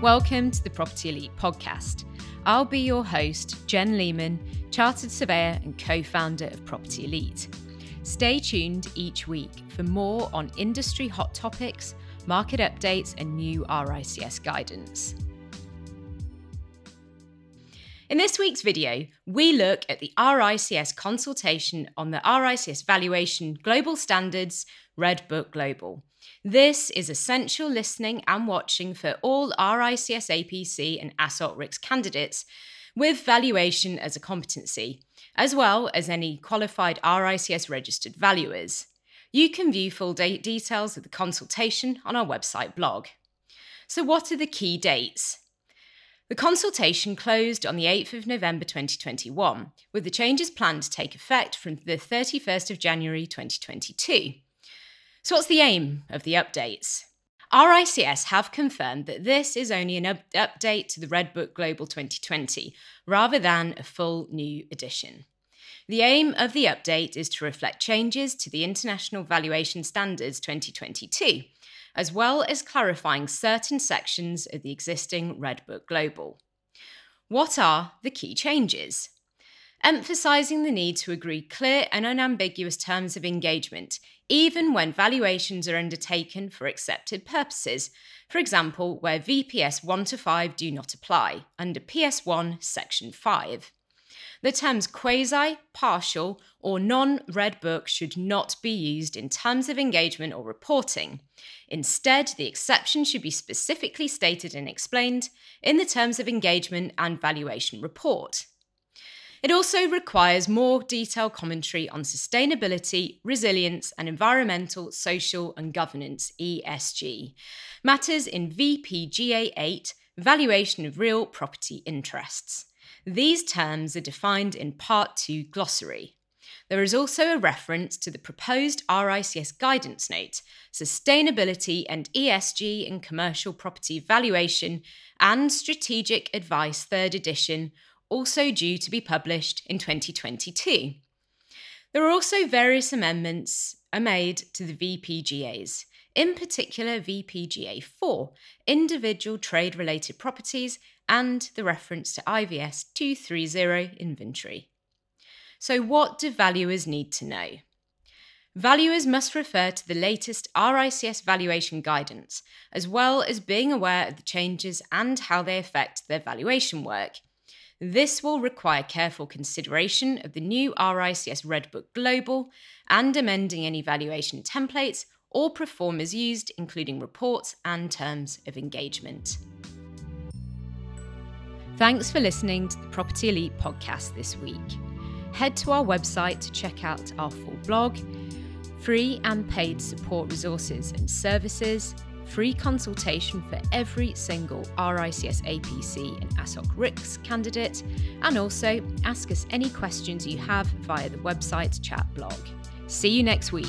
Welcome to the Property Elite podcast. I'll be your host, Jen Lowman, Chartered Surveyor and co founder of Property Elite. Stay tuned each week for more on industry hot topics, market updates, and new RICS guidance. In this week's video, we look at the RICS consultation on the RICS valuation global standards, Red Book Global. This is essential listening and watching for all RICS APC and ASOC RICS candidates with valuation as a competency, as well as any qualified RICS registered valuers. You can view full de- details of the consultation on our website blog. So, what are the key dates? The consultation closed on the 8th of November 2021, with the changes planned to take effect from the 31st of January 2022. So, what's the aim of the updates? RICS have confirmed that this is only an up- update to the Red Book Global 2020, rather than a full new edition. The aim of the update is to reflect changes to the International Valuation Standards 2022 as well as clarifying certain sections of the existing Red Book Global. What are the key changes? Emphasising the need to agree clear and unambiguous terms of engagement, even when valuations are undertaken for accepted purposes, for example, where VPS 1 to 5 do not apply, under PS1 Section 5. The terms quasi, partial, or non red book should not be used in terms of engagement or reporting. Instead, the exception should be specifically stated and explained in the terms of engagement and valuation report. It also requires more detailed commentary on sustainability, resilience, and environmental, social, and governance ESG matters in VPGA 8 Valuation of Real Property Interests. These terms are defined in Part 2 glossary. There is also a reference to the proposed RICS guidance note, Sustainability and ESG in Commercial Property Valuation and Strategic Advice 3rd edition, also due to be published in 2022. There are also various amendments made to the VPGAs, in particular VPGA 4, individual trade related properties, and the reference to IVS 230 inventory. So, what do valuers need to know? Valuers must refer to the latest RICS valuation guidance, as well as being aware of the changes and how they affect their valuation work. This will require careful consideration of the new RICS Red Book Global and amending any valuation templates or pro formas used, including reports and terms of engagement. Thanks for listening to the Property Elite podcast this week. Head to our website to check out our full blog, free and paid support resources and services, free consultation for every single RICS APC and ASOC RICS candidate, and also ask us any questions you have via the website chat blog. See you next week.